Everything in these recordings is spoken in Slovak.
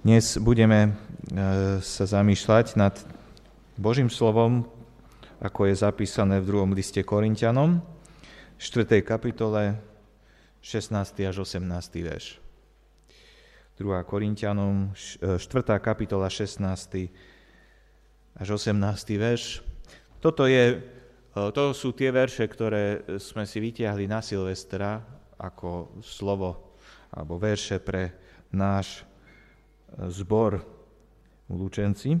Dnes budeme e, sa zamýšľať nad Božím slovom, ako je zapísané v druhom liste Korintianom, 4. kapitole, 16. až 18. verš. 2. Korintianom, 4. E, kapitola, 16. až 18. verš. Toto, je, e, to sú tie verše, ktoré sme si vytiahli na Silvestra ako slovo alebo verše pre náš zbor v Lučenci,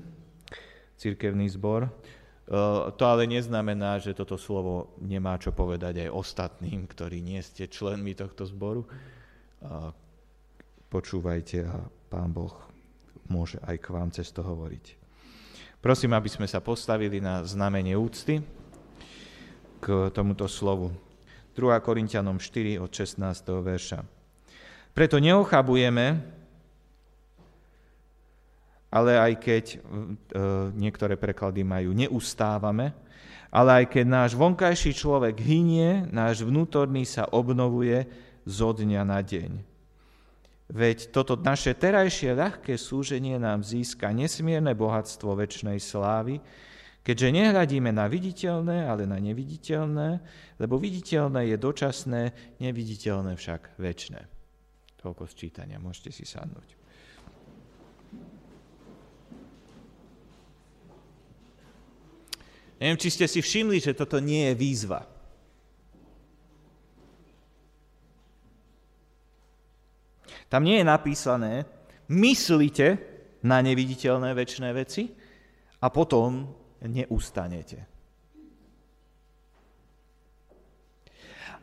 cirkevný zbor. To ale neznamená, že toto slovo nemá čo povedať aj ostatným, ktorí nie ste členmi tohto zboru. Počúvajte a Pán Boh môže aj k vám cez to hovoriť. Prosím, aby sme sa postavili na znamenie úcty k tomuto slovu. 2. Korintianom 4 od 16. verša. Preto neochabujeme, ale aj keď e, niektoré preklady majú neustávame, ale aj keď náš vonkajší človek hynie, náš vnútorný sa obnovuje zo dňa na deň. Veď toto naše terajšie ľahké súženie nám získa nesmierne bohatstvo väčšnej slávy, keďže nehľadíme na viditeľné, ale na neviditeľné, lebo viditeľné je dočasné, neviditeľné však väčšné. Toľko sčítania, môžete si sadnúť. Neviem, či ste si všimli, že toto nie je výzva. Tam nie je napísané, myslíte na neviditeľné väčšie veci a potom neustanete.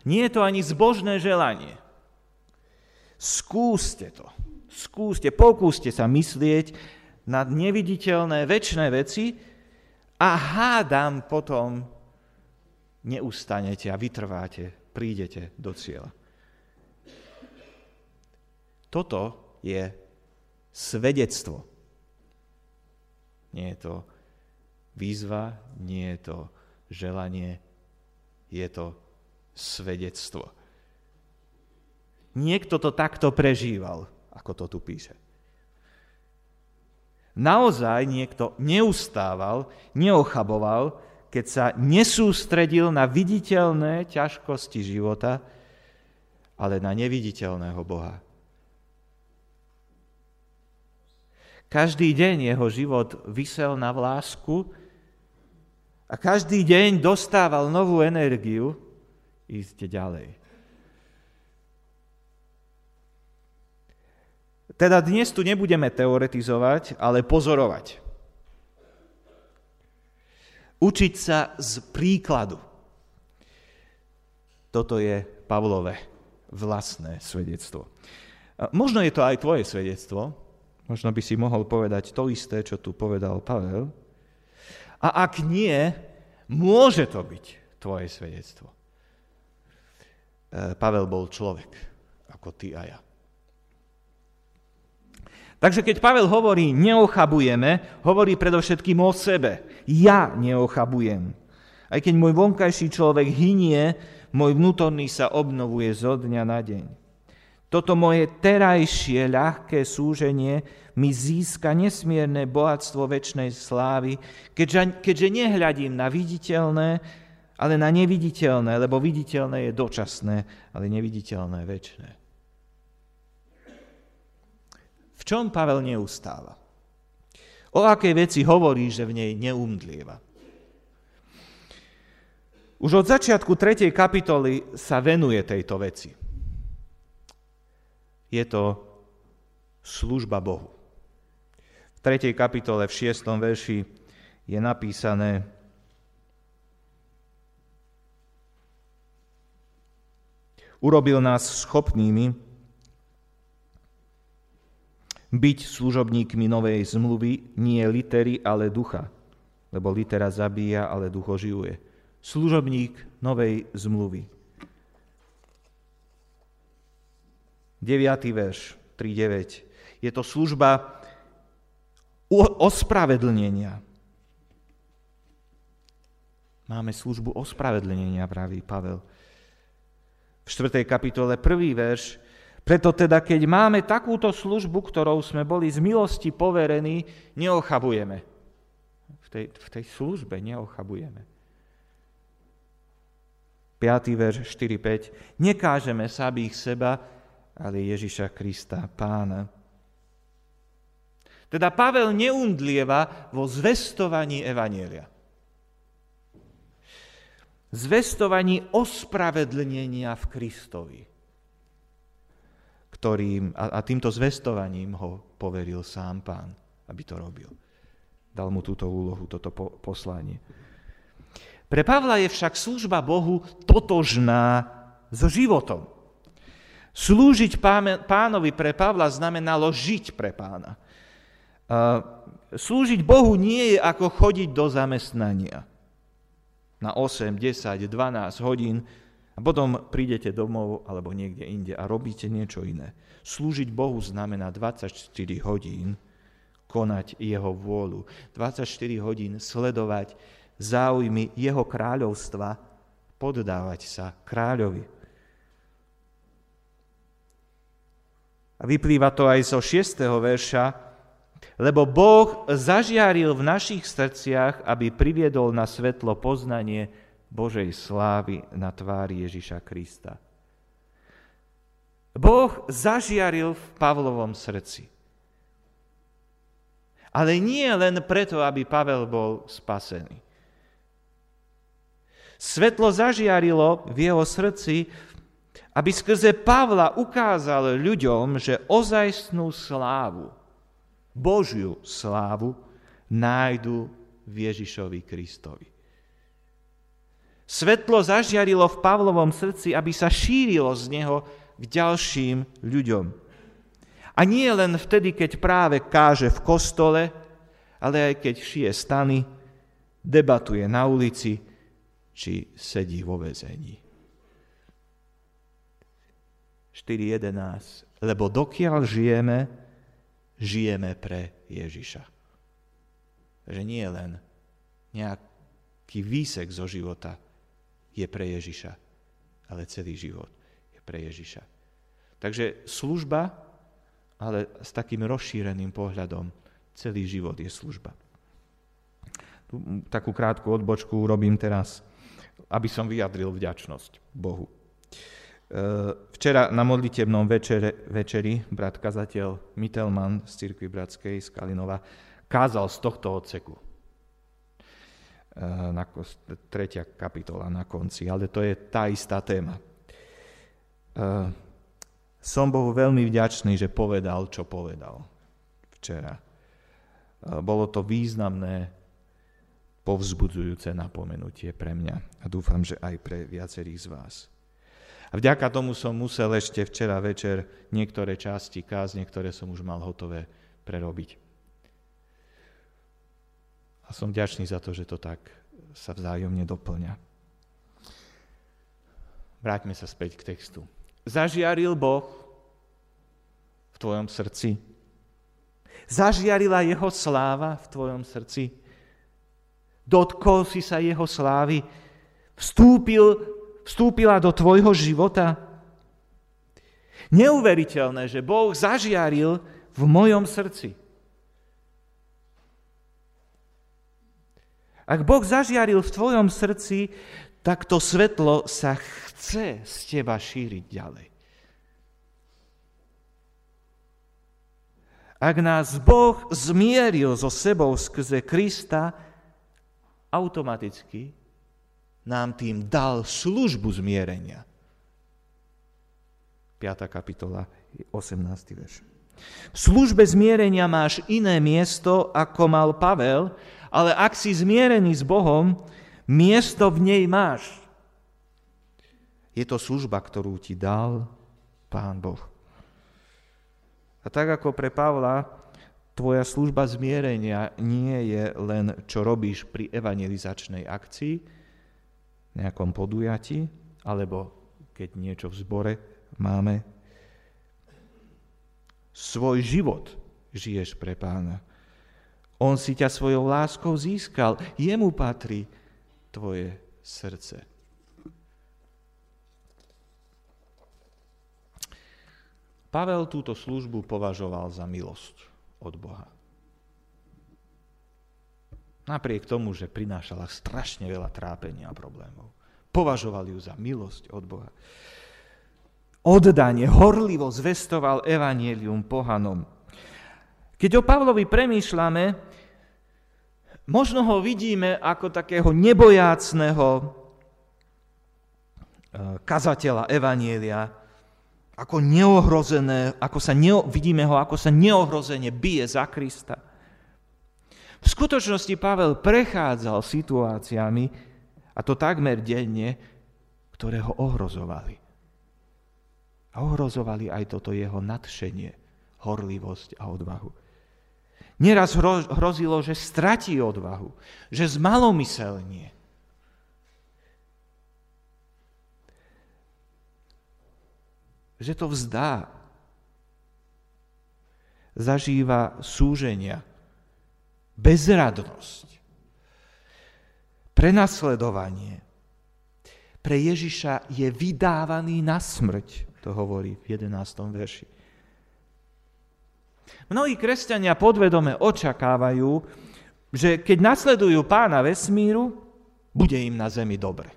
Nie je to ani zbožné želanie. Skúste to. Skúste, pokúste sa myslieť na neviditeľné väčšie veci a hádam potom neustanete a vytrváte, prídete do cieľa. Toto je svedectvo. Nie je to výzva, nie je to želanie, je to svedectvo. Niekto to takto prežíval, ako to tu píše. Naozaj niekto neustával, neochaboval, keď sa nesústredil na viditeľné ťažkosti života, ale na neviditeľného Boha. Každý deň jeho život vysel na vlásku a každý deň dostával novú energiu ísť ďalej. Teda dnes tu nebudeme teoretizovať, ale pozorovať. Učiť sa z príkladu. Toto je Pavlové vlastné svedectvo. Možno je to aj tvoje svedectvo, Možno by si mohol povedať to isté, čo tu povedal Pavel. A ak nie, môže to byť tvoje svedectvo. E, Pavel bol človek, ako ty a ja. Takže keď Pavel hovorí neochabujeme, hovorí predovšetkým o sebe. Ja neochabujem. Aj keď môj vonkajší človek hynie, môj vnútorný sa obnovuje zo dňa na deň. Toto moje terajšie ľahké súženie mi získa nesmierne bohatstvo väčšnej slávy, keďže, keďže nehľadím na viditeľné, ale na neviditeľné, lebo viditeľné je dočasné, ale neviditeľné väčšné. V čom Pavel neustáva? O akej veci hovorí, že v nej neumdlieva? Už od začiatku 3. kapitoly sa venuje tejto veci je to služba Bohu. V 3. kapitole v 6. verši je napísané Urobil nás schopnými byť služobníkmi novej zmluvy, nie litery, ale ducha. Lebo litera zabíja, ale duch oživuje. Služobník novej zmluvy. 9. verš 3.9. Je to služba ospravedlnenia. Máme službu ospravedlnenia, praví Pavel. V 4. kapitole 1. verš Preto teda, keď máme takúto službu, ktorou sme boli z milosti poverení, neochabujeme. V tej, v tej službe neochabujeme. 5. verš 4.5. Nekážeme samých seba, ale Ježiša Krista, pána. Teda Pavel neundlieva vo zvestovaní Evanielia. Zvestovaní ospravedlnenia v Kristovi. Ktorým, a, a týmto zvestovaním ho poveril sám pán, aby to robil. Dal mu túto úlohu, toto po, poslanie. Pre Pavla je však služba Bohu totožná so životom. Slúžiť pánovi pre Pavla znamenalo žiť pre pána. Slúžiť Bohu nie je ako chodiť do zamestnania na 8, 10, 12 hodín a potom prídete domov alebo niekde inde a robíte niečo iné. Slúžiť Bohu znamená 24 hodín konať Jeho vôľu, 24 hodín sledovať záujmy jeho kráľovstva, poddávať sa kráľovi. A vyplýva to aj zo 6. verša, lebo Boh zažiaril v našich srdciach, aby priviedol na svetlo poznanie Božej slávy na tvári Ježiša Krista. Boh zažiaril v Pavlovom srdci. Ale nie len preto, aby Pavel bol spasený. Svetlo zažiarilo v jeho srdci, aby skrze Pavla ukázal ľuďom, že ozajstnú slávu, Božiu slávu, nájdu v Ježišovi Kristovi. Svetlo zažiarilo v Pavlovom srdci, aby sa šírilo z neho k ďalším ľuďom. A nie len vtedy, keď práve káže v kostole, ale aj keď šije stany, debatuje na ulici, či sedí vo vezení. 4.11. Lebo dokiaľ žijeme, žijeme pre Ježiša. Že nie len nejaký výsek zo života je pre Ježiša, ale celý život je pre Ježiša. Takže služba, ale s takým rozšíreným pohľadom, celý život je služba. Takú krátku odbočku urobím teraz aby som vyjadril vďačnosť Bohu. E, včera na modlitebnom večere, večeri brat kazateľ Mitelman z Cirkvi Bratskej z Kalinova kázal z tohto odseku. E, na, tretia kapitola na konci, ale to je tá istá téma. E, som Bohu veľmi vďačný, že povedal, čo povedal včera. Bolo to významné povzbudzujúce napomenutie pre mňa a dúfam, že aj pre viacerých z vás. A vďaka tomu som musel ešte včera večer niektoré časti kázne, ktoré som už mal hotové, prerobiť. A som vďačný za to, že to tak sa vzájomne doplňa. Vráťme sa späť k textu. Zažiaril Boh v tvojom srdci. Zažiarila jeho sláva v tvojom srdci dotkol si sa jeho slávy, vstúpil, vstúpila do tvojho života. Neuveriteľné, že Boh zažiaril v mojom srdci. Ak Boh zažiaril v tvojom srdci, tak to svetlo sa chce z teba šíriť ďalej. Ak nás Boh zmieril so sebou skrze Krista, automaticky nám tým dal službu zmierenia. 5. kapitola, 18. verš. V službe zmierenia máš iné miesto, ako mal Pavel, ale ak si zmierený s Bohom, miesto v nej máš. Je to služba, ktorú ti dal Pán Boh. A tak ako pre Pavla, Tvoja služba zmierenia nie je len, čo robíš pri evangelizačnej akcii, nejakom podujati, alebo keď niečo v zbore máme. Svoj život žiješ pre pána. On si ťa svojou láskou získal. Jemu patrí tvoje srdce. Pavel túto službu považoval za milosť od Boha. Napriek tomu, že prinášala strašne veľa trápenia a problémov. Považoval ju za milosť od Boha. Oddanie, horlivo zvestoval evanielium pohanom. Keď o Pavlovi premýšľame, možno ho vidíme ako takého nebojácného eh, kazateľa evanielia, ako neohrozené, ako sa neo, vidíme ho, ako sa neohrozene bije za Krista. V skutočnosti Pavel prechádzal situáciami, a to takmer denne, ktoré ho ohrozovali. A ohrozovali aj toto jeho nadšenie, horlivosť a odvahu. Nieraz hrozilo, že stratí odvahu, že zmalomyselnie. Že to vzdá. Zažíva súženia, bezradnosť, prenasledovanie. Pre Ježiša je vydávaný na smrť, to hovorí v 11. verši. Mnohí kresťania podvedome očakávajú, že keď nasledujú pána vesmíru, bude im na zemi dobre.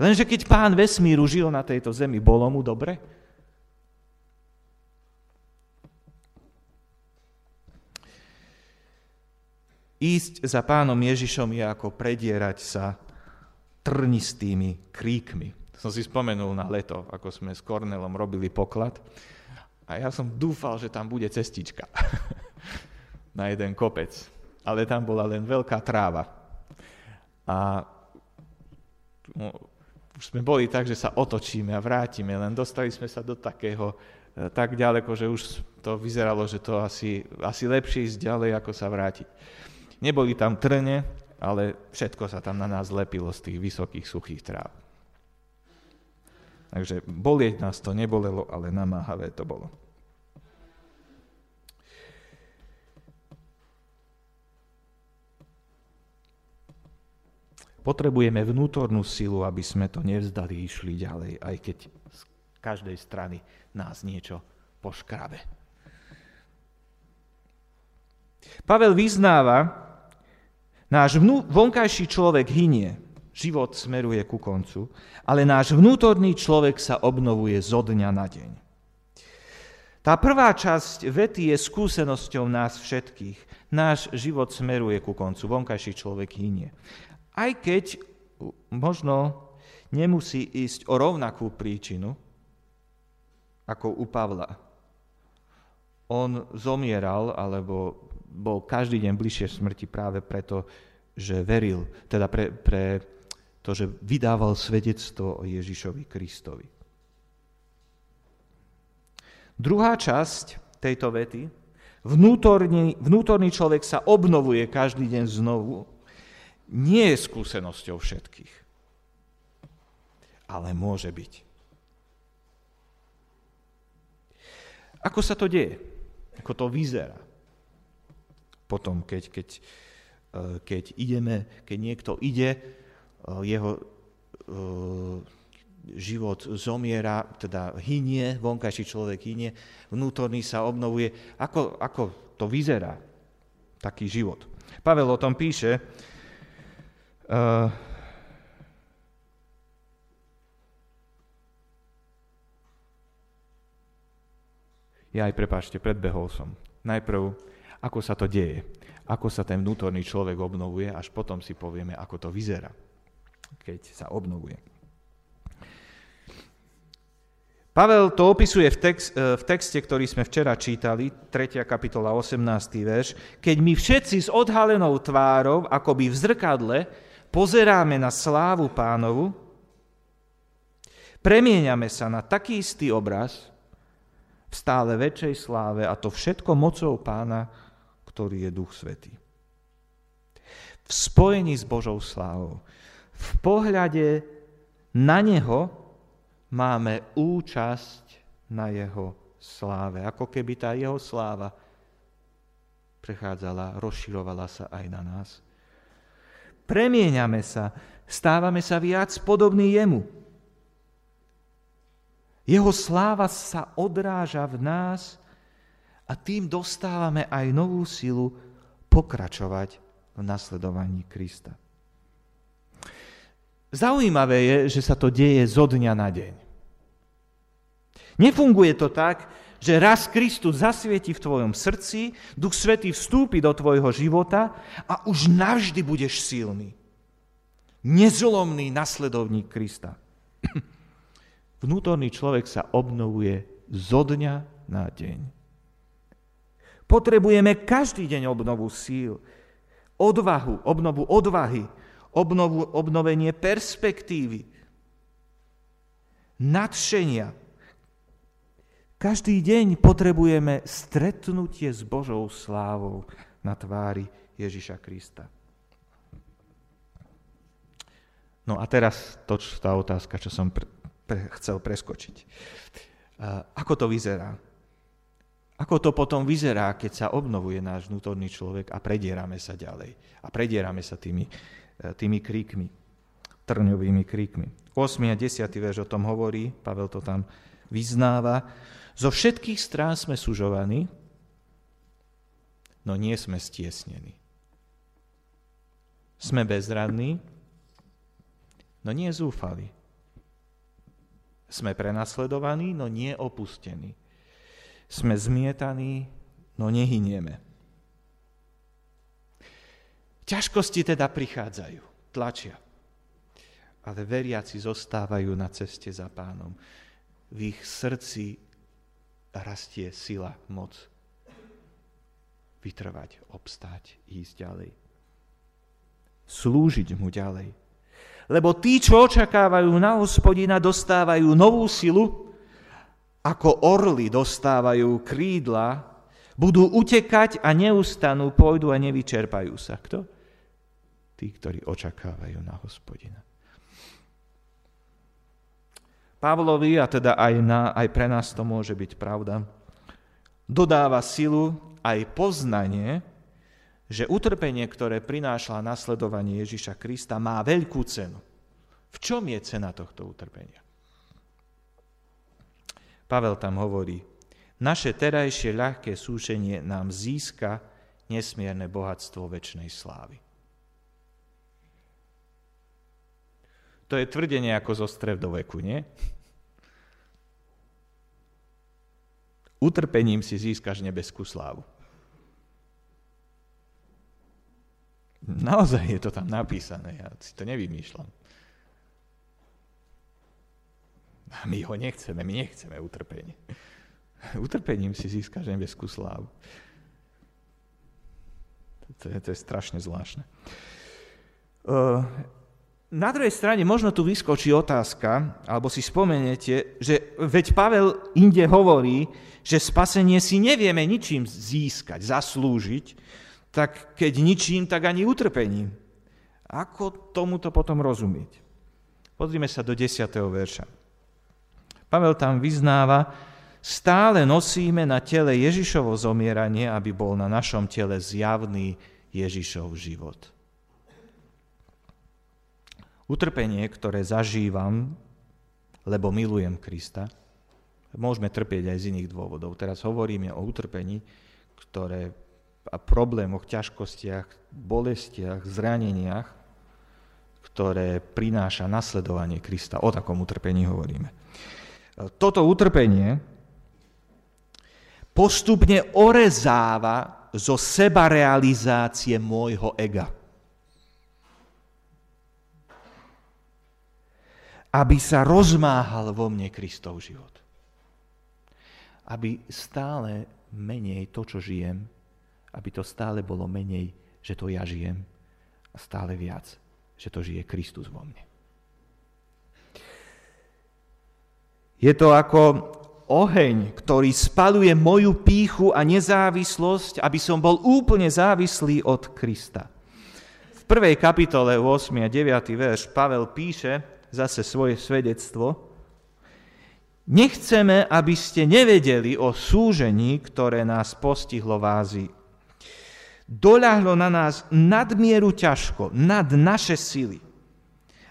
Lenže keď pán vesmíru žil na tejto zemi, bolo mu dobre? Ísť za pánom Ježišom je ako predierať sa trnistými kríkmi. Som si spomenul na leto, ako sme s Kornelom robili poklad. A ja som dúfal, že tam bude cestička na jeden kopec. Ale tam bola len veľká tráva. A no, už sme boli tak, že sa otočíme a vrátime, len dostali sme sa do takého e, tak ďaleko, že už to vyzeralo, že to asi, asi lepšie ísť ďalej, ako sa vrátiť. Neboli tam trne, ale všetko sa tam na nás lepilo z tých vysokých suchých tráv. Takže bolieť nás to nebolelo, ale namáhavé to bolo. Potrebujeme vnútornú silu, aby sme to nevzdali, išli ďalej, aj keď z každej strany nás niečo poškrabe. Pavel vyznáva, Náš vnú, vonkajší človek hynie, život smeruje ku koncu, ale náš vnútorný človek sa obnovuje zo dňa na deň. Tá prvá časť vety je skúsenosťou nás všetkých. Náš život smeruje ku koncu, vonkajší človek hynie. Aj keď možno nemusí ísť o rovnakú príčinu ako u Pavla. On zomieral, alebo bol každý deň bližšie smrti práve preto, že veril, teda pre, pre to, že vydával svedectvo o Ježišovi Kristovi. Druhá časť tejto vety, vnútorný, vnútorný človek sa obnovuje každý deň znovu, nie je skúsenosťou všetkých, ale môže byť. Ako sa to deje? Ako to vyzerá? potom, keď, keď, eh, keď ideme, keď niekto ide, eh, jeho eh, život zomiera, teda hynie, vonkajší človek hynie, vnútorný sa obnovuje. Ako, ako to vyzerá, taký život? Pavel o tom píše, uh, ja aj prepáčte, predbehol som. Najprv ako sa to deje, ako sa ten vnútorný človek obnovuje, až potom si povieme, ako to vyzerá, keď sa obnovuje. Pavel to opisuje v, text, e, v texte, ktorý sme včera čítali, 3. kapitola, 18. verš, keď my všetci s odhalenou tvárou, akoby v zrkadle, pozeráme na slávu pánovu, premieňame sa na taký istý obraz v stále väčšej sláve a to všetko mocou pána, ktorý je Duch Svetý. V spojení s Božou slávou, v pohľade na Neho máme účasť na Jeho sláve. Ako keby tá Jeho sláva prechádzala, rozširovala sa aj na nás. Premieňame sa, stávame sa viac podobní Jemu. Jeho sláva sa odráža v nás a tým dostávame aj novú silu pokračovať v nasledovaní Krista. Zaujímavé je, že sa to deje zo dňa na deň. Nefunguje to tak, že raz Kristus zasvieti v tvojom srdci, Duch Svetý vstúpi do tvojho života a už navždy budeš silný. Nezlomný nasledovník Krista. Vnútorný človek sa obnovuje zo dňa na deň. Potrebujeme každý deň obnovu síl, odvahu, obnovu odvahy, obnovu, obnovenie perspektívy, nadšenia. Každý deň potrebujeme stretnutie s Božou slávou na tvári Ježiša Krista. No a teraz to, tá otázka, čo som pre, pre, chcel preskočiť. Uh, ako to vyzerá? Ako to potom vyzerá, keď sa obnovuje náš vnútorný človek a predierame sa ďalej. A predierame sa tými, e, tými kríkmi, trňovými kríkmi. 8. a 10. verš o tom hovorí, Pavel to tam vyznáva. Zo všetkých strán sme sužovaní, no nie sme stiesnení. Sme bezradní, no nie zúfali. Sme prenasledovaní, no nie opustení. Sme zmietaní, no nehynieme. Ťažkosti teda prichádzajú, tlačia. Ale veriaci zostávajú na ceste za pánom. V ich srdci rastie sila, moc vytrvať, obstáť, ísť ďalej. Slúžiť mu ďalej. Lebo tí, čo očakávajú na hospodina, dostávajú novú silu, ako orly dostávajú krídla, budú utekať a neustanú, pôjdu a nevyčerpajú sa. Kto? Tí, ktorí očakávajú na hospodina. Pavlovi, a teda aj, na, aj pre nás to môže byť pravda, dodáva silu aj poznanie, že utrpenie, ktoré prinášla nasledovanie Ježiša Krista, má veľkú cenu. V čom je cena tohto utrpenia? Pavel tam hovorí, naše terajšie ľahké súšenie nám získa nesmierne bohatstvo väčšnej slávy. To je tvrdenie ako zo stredoveku, nie? Utrpením si získaš nebeskú slávu. Naozaj je to tam napísané, ja si to nevymýšľam. A my ho nechceme, my nechceme utrpenie. Utrpením si získaš nebeskú slávu. To je, to je strašne zvláštne. Uh, na druhej strane možno tu vyskočí otázka, alebo si spomeniete, že veď Pavel inde hovorí, že spasenie si nevieme ničím získať, zaslúžiť, tak keď ničím, tak ani utrpením. Ako tomuto potom rozumieť? Pozrime sa do 10. verša. Pavel tam vyznáva, stále nosíme na tele Ježišovo zomieranie, aby bol na našom tele zjavný Ježišov život. Utrpenie, ktoré zažívam, lebo milujem Krista, môžeme trpieť aj z iných dôvodov. Teraz hovoríme o utrpení, ktoré a problémoch, ťažkostiach, bolestiach, zraneniach, ktoré prináša nasledovanie Krista. O takom utrpení hovoríme toto utrpenie postupne orezáva zo sebarealizácie môjho ega. Aby sa rozmáhal vo mne Kristov život. Aby stále menej to, čo žijem, aby to stále bolo menej, že to ja žijem, a stále viac, že to žije Kristus vo mne. Je to ako oheň, ktorý spaluje moju píchu a nezávislosť, aby som bol úplne závislý od Krista. V prvej kapitole 8. a 9. verš Pavel píše zase svoje svedectvo. Nechceme, aby ste nevedeli o súžení, ktoré nás postihlo v Ázii. Doľahlo na nás nadmieru ťažko, nad naše sily.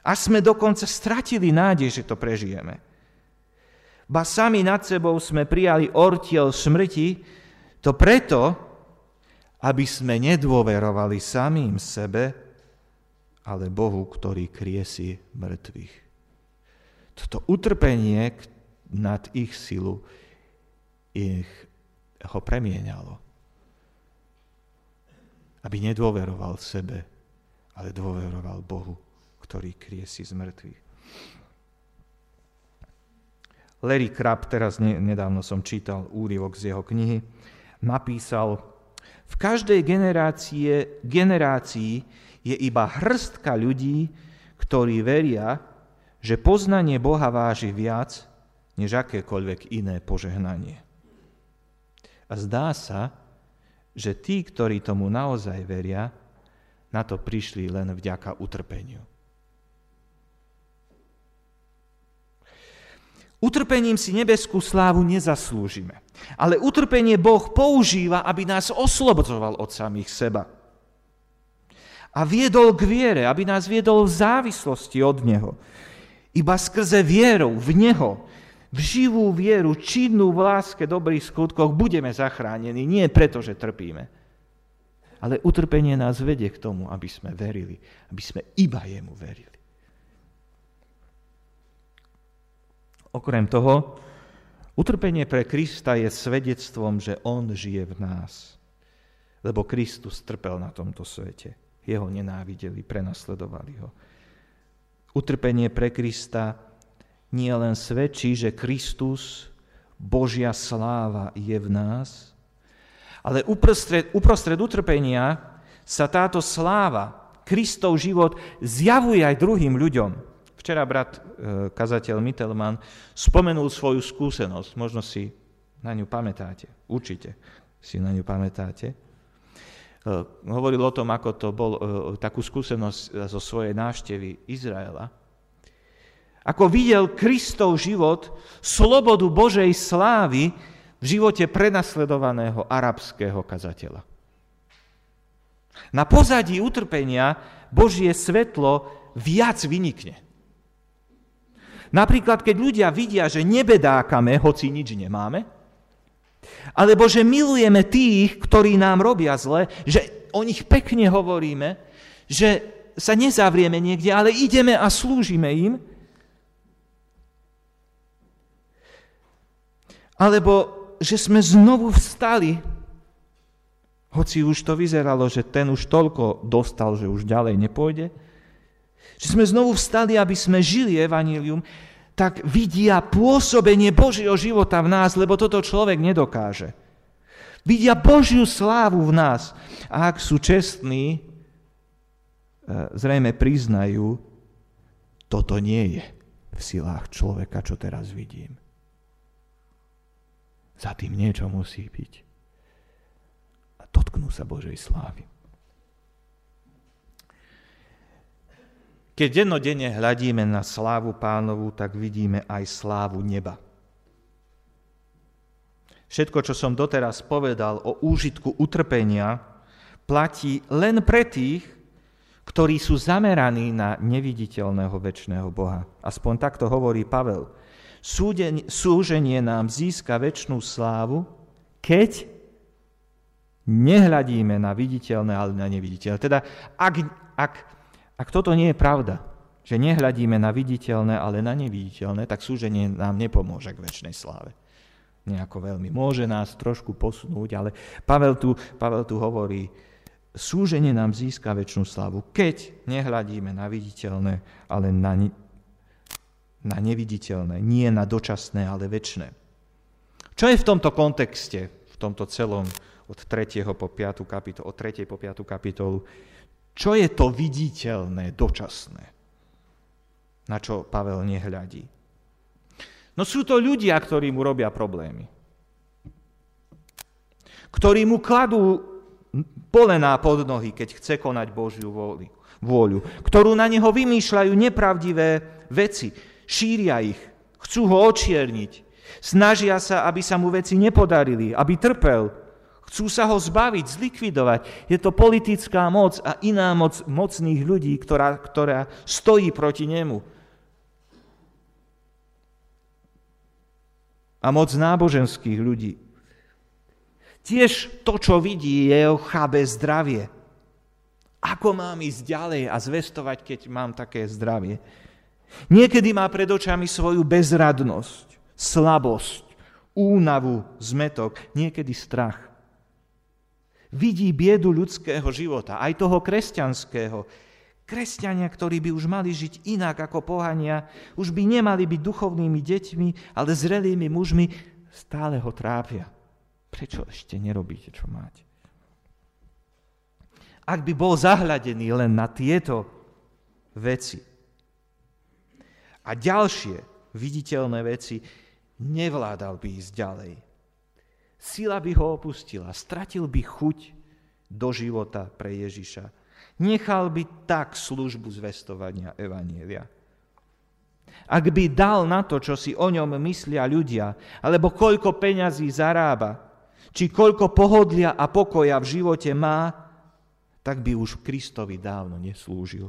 A sme dokonca stratili nádej, že to prežijeme. ba sami nad sebou sme prijali ortiel smrti, to preto, aby sme nedôverovali samým sebe, ale Bohu, ktorý kriesi mŕtvych. Toto utrpenie nad ich silu ich ho premieňalo. Aby nedôveroval sebe, ale dôveroval Bohu, ktorý kriesi z mŕtvych. Larry Crabb, teraz nedávno som čítal úryvok z jeho knihy, napísal, v každej generácie, generácii je iba hrstka ľudí, ktorí veria, že poznanie Boha váži viac než akékoľvek iné požehnanie. A zdá sa, že tí, ktorí tomu naozaj veria, na to prišli len vďaka utrpeniu. Utrpením si nebeskú slávu nezaslúžime. Ale utrpenie Boh používa, aby nás oslobodzoval od samých seba. A viedol k viere, aby nás viedol v závislosti od Neho. Iba skrze vierou v Neho, v živú vieru, činnú v láske, dobrých skutkoch budeme zachránení. Nie preto, že trpíme. Ale utrpenie nás vedie k tomu, aby sme verili, aby sme iba Jemu verili. Okrem toho, utrpenie pre Krista je svedectvom, že On žije v nás. Lebo Kristus trpel na tomto svete. Jeho nenávideli, prenasledovali ho. Utrpenie pre Krista nie len svedčí, že Kristus, Božia sláva je v nás, ale uprostred, uprostred utrpenia sa táto sláva, Kristov život zjavuje aj druhým ľuďom. Včera brat e, kazateľ Mittelman spomenul svoju skúsenosť, možno si na ňu pamätáte, určite si na ňu pamätáte. E, hovoril o tom, ako to bol e, takú skúsenosť zo svojej návštevy Izraela. Ako videl Kristov život, slobodu Božej slávy v živote prenasledovaného arabského kazateľa. Na pozadí utrpenia Božie svetlo viac vynikne. Napríklad, keď ľudia vidia, že nebedákame, hoci nič nemáme, alebo že milujeme tých, ktorí nám robia zle, že o nich pekne hovoríme, že sa nezavrieme niekde, ale ideme a slúžime im, alebo že sme znovu vstali, hoci už to vyzeralo, že ten už toľko dostal, že už ďalej nepôjde, že sme znovu vstali, aby sme žili evanílium, tak vidia pôsobenie Božieho života v nás, lebo toto človek nedokáže. Vidia Božiu slávu v nás. A ak sú čestní, e, zrejme priznajú, toto nie je v silách človeka, čo teraz vidím. Za tým niečo musí byť. A dotknú sa Božej slávy. Keď dennodenne hľadíme na slávu pánovu, tak vidíme aj slávu neba. Všetko, čo som doteraz povedal o úžitku utrpenia, platí len pre tých, ktorí sú zameraní na neviditeľného väčšného Boha. Aspoň takto hovorí Pavel. súženie nám získa väčšnú slávu, keď nehľadíme na viditeľné, ale na neviditeľné. Teda ak, ak ak toto nie je pravda, že nehľadíme na viditeľné, ale na neviditeľné, tak súženie nám nepomôže k väčšnej sláve. Nejako veľmi. Môže nás trošku posunúť, ale Pavel tu, Pavel tu hovorí, súženie nám získa väčšinu slávu, keď nehľadíme na viditeľné, ale na, na neviditeľné, nie na dočasné, ale väčšné. Čo je v tomto kontexte, v tomto celom od 3. po 5. kapitolu, od 3. po 5. kapitolu, čo je to viditeľné, dočasné, na čo Pavel nehľadí? No sú to ľudia, ktorí mu robia problémy. Ktorí mu kladú polená pod nohy, keď chce konať Božiu vôľu. Ktorú na neho vymýšľajú nepravdivé veci. Šíria ich. Chcú ho očierniť. Snažia sa, aby sa mu veci nepodarili, aby trpel, Chcú sa ho zbaviť, zlikvidovať. Je to politická moc a iná moc mocných ľudí, ktorá, ktorá stojí proti nemu. a moc náboženských ľudí. Tiež to, čo vidí, je jeho chabé zdravie. Ako mám ísť ďalej a zvestovať, keď mám také zdravie? Niekedy má pred očami svoju bezradnosť, slabosť, únavu, zmetok, niekedy strach. Vidí biedu ľudského života, aj toho kresťanského. Kresťania, ktorí by už mali žiť inak ako pohania, už by nemali byť duchovnými deťmi, ale zrelými mužmi, stále ho trápia. Prečo ešte nerobíte, čo máte? Ak by bol zahľadený len na tieto veci a ďalšie viditeľné veci, nevládal by ísť ďalej. Sila by ho opustila, stratil by chuť do života pre Ježiša. Nechal by tak službu zvestovania Evanielia. Ak by dal na to, čo si o ňom myslia ľudia, alebo koľko peňazí zarába, či koľko pohodlia a pokoja v živote má, tak by už Kristovi dávno neslúžil.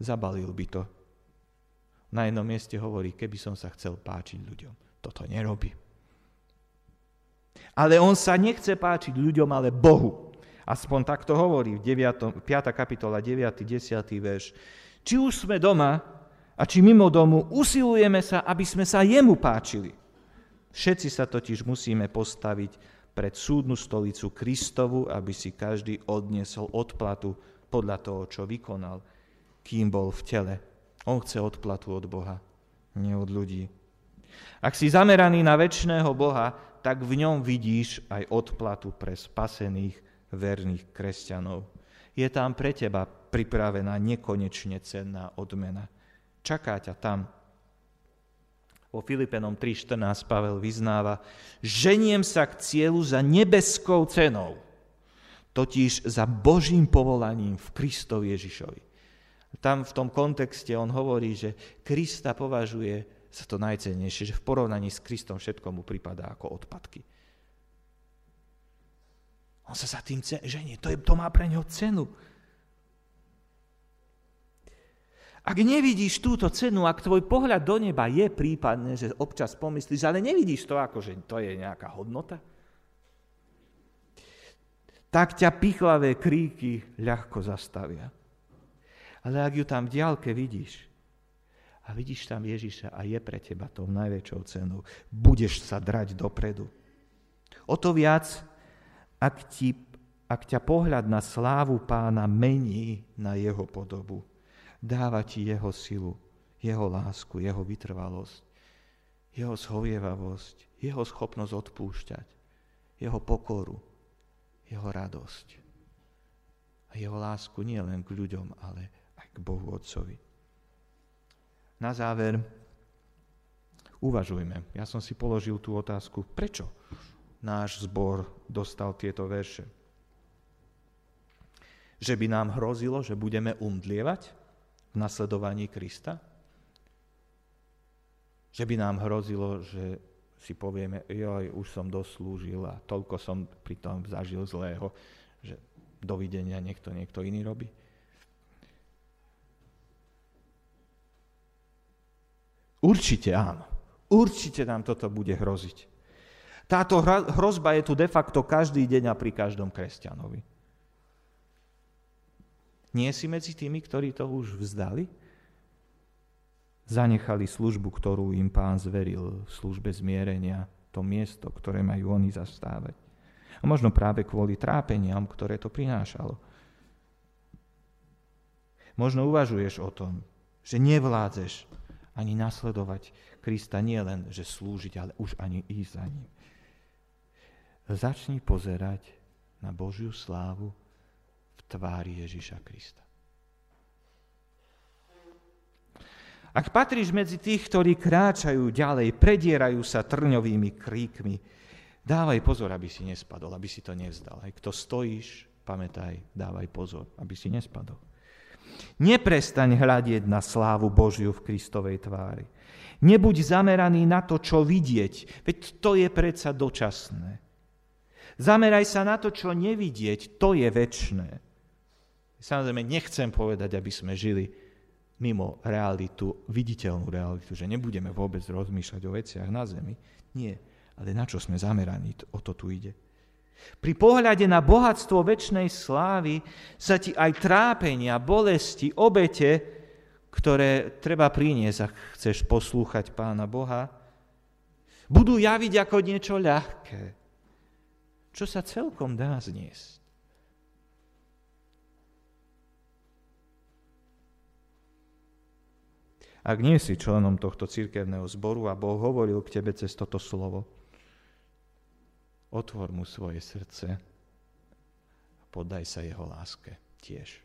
Zabalil by to. Na jednom mieste hovorí, keby som sa chcel páčiť ľuďom. Toto nerobí. Ale on sa nechce páčiť ľuďom, ale Bohu. Aspoň takto hovorí v 9, 5. kapitola 9. 10. verš. Či už sme doma a či mimo domu, usilujeme sa, aby sme sa jemu páčili. Všetci sa totiž musíme postaviť pred súdnu stolicu Kristovu, aby si každý odniesol odplatu podľa toho, čo vykonal, kým bol v tele. On chce odplatu od Boha, nie od ľudí. Ak si zameraný na väčšného Boha, tak v ňom vidíš aj odplatu pre spasených verných kresťanov. Je tam pre teba pripravená nekonečne cenná odmena. Čaká ťa tam vo Filipenom 3.14 Pavel vyznáva, ženiem sa k cieľu za nebeskou cenou, totiž za Božím povolaním v Kristovi Ježišovi. Tam v tom kontexte on hovorí, že Krista považuje za to najcennejšie, že v porovnaní s Kristom všetko mu pripadá ako odpadky. On sa za tým ženie, to, je, to má pre neho cenu. Ak nevidíš túto cenu, ak tvoj pohľad do neba je prípadne, že občas pomyslíš, ale nevidíš to ako, že to je nejaká hodnota, tak ťa pichlavé kríky ľahko zastavia. Ale ak ju tam v diálke vidíš a vidíš tam Ježiša a je pre teba tou najväčšou cenou, budeš sa drať dopredu. O to viac, ak, ti, ak ťa pohľad na slávu pána mení na jeho podobu dáva ti jeho silu, jeho lásku, jeho vytrvalosť, jeho zhovievavosť, jeho schopnosť odpúšťať, jeho pokoru, jeho radosť. A jeho lásku nie len k ľuďom, ale aj k Bohu Otcovi. Na záver, uvažujme. Ja som si položil tú otázku, prečo náš zbor dostal tieto verše. Že by nám hrozilo, že budeme umdlievať? v nasledovaní Krista? Že by nám hrozilo, že si povieme, joj, už som doslúžil a toľko som pri tom zažil zlého, že dovidenia niekto, niekto iný robí? Určite áno. Určite nám toto bude hroziť. Táto hrozba je tu de facto každý deň a pri každom kresťanovi. Nie si medzi tými, ktorí to už vzdali? Zanechali službu, ktorú im pán zveril, v službe zmierenia, to miesto, ktoré majú oni zastávať. A možno práve kvôli trápeniam, ktoré to prinášalo. Možno uvažuješ o tom, že nevládzeš ani nasledovať Krista nie len, že slúžiť, ale už ani ísť za ním. Začni pozerať na Božiu slávu tvári Ježiša Krista. Ak patríš medzi tých, ktorí kráčajú ďalej, predierajú sa trňovými kríkmi, dávaj pozor, aby si nespadol, aby si to nevzdal. Aj kto stojíš, pamätaj, dávaj pozor, aby si nespadol. Neprestaň hľadieť na slávu Božiu v Kristovej tvári. Nebuď zameraný na to, čo vidieť, veď to je predsa dočasné. Zameraj sa na to, čo nevidieť, to je väčšné. Samozrejme, nechcem povedať, aby sme žili mimo realitu, viditeľnú realitu, že nebudeme vôbec rozmýšľať o veciach na zemi. Nie, ale na čo sme zameraní, o to tu ide. Pri pohľade na bohatstvo väčšnej slávy sa ti aj trápenia, bolesti, obete, ktoré treba priniesť, ak chceš poslúchať Pána Boha, budú javiť ako niečo ľahké, čo sa celkom dá zniesť. Ak nie si členom tohto cirkevného zboru a Boh hovoril k tebe cez toto slovo, Otvor mu svoje srdce a podaj sa jeho láske tiež.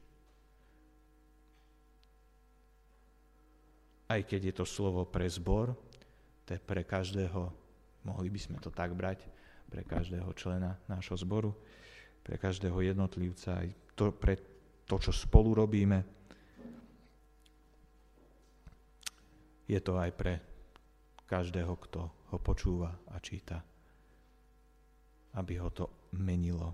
Aj keď je to slovo pre zbor, to je pre každého, mohli by sme to tak brať, pre každého člena nášho zboru, pre každého jednotlivca, aj to, pre to, čo spolu robíme. Je to aj pre každého, kto ho počúva a číta aby ho to menilo.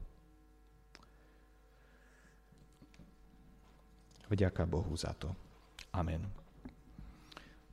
Vďaka Bohu za to. Amen.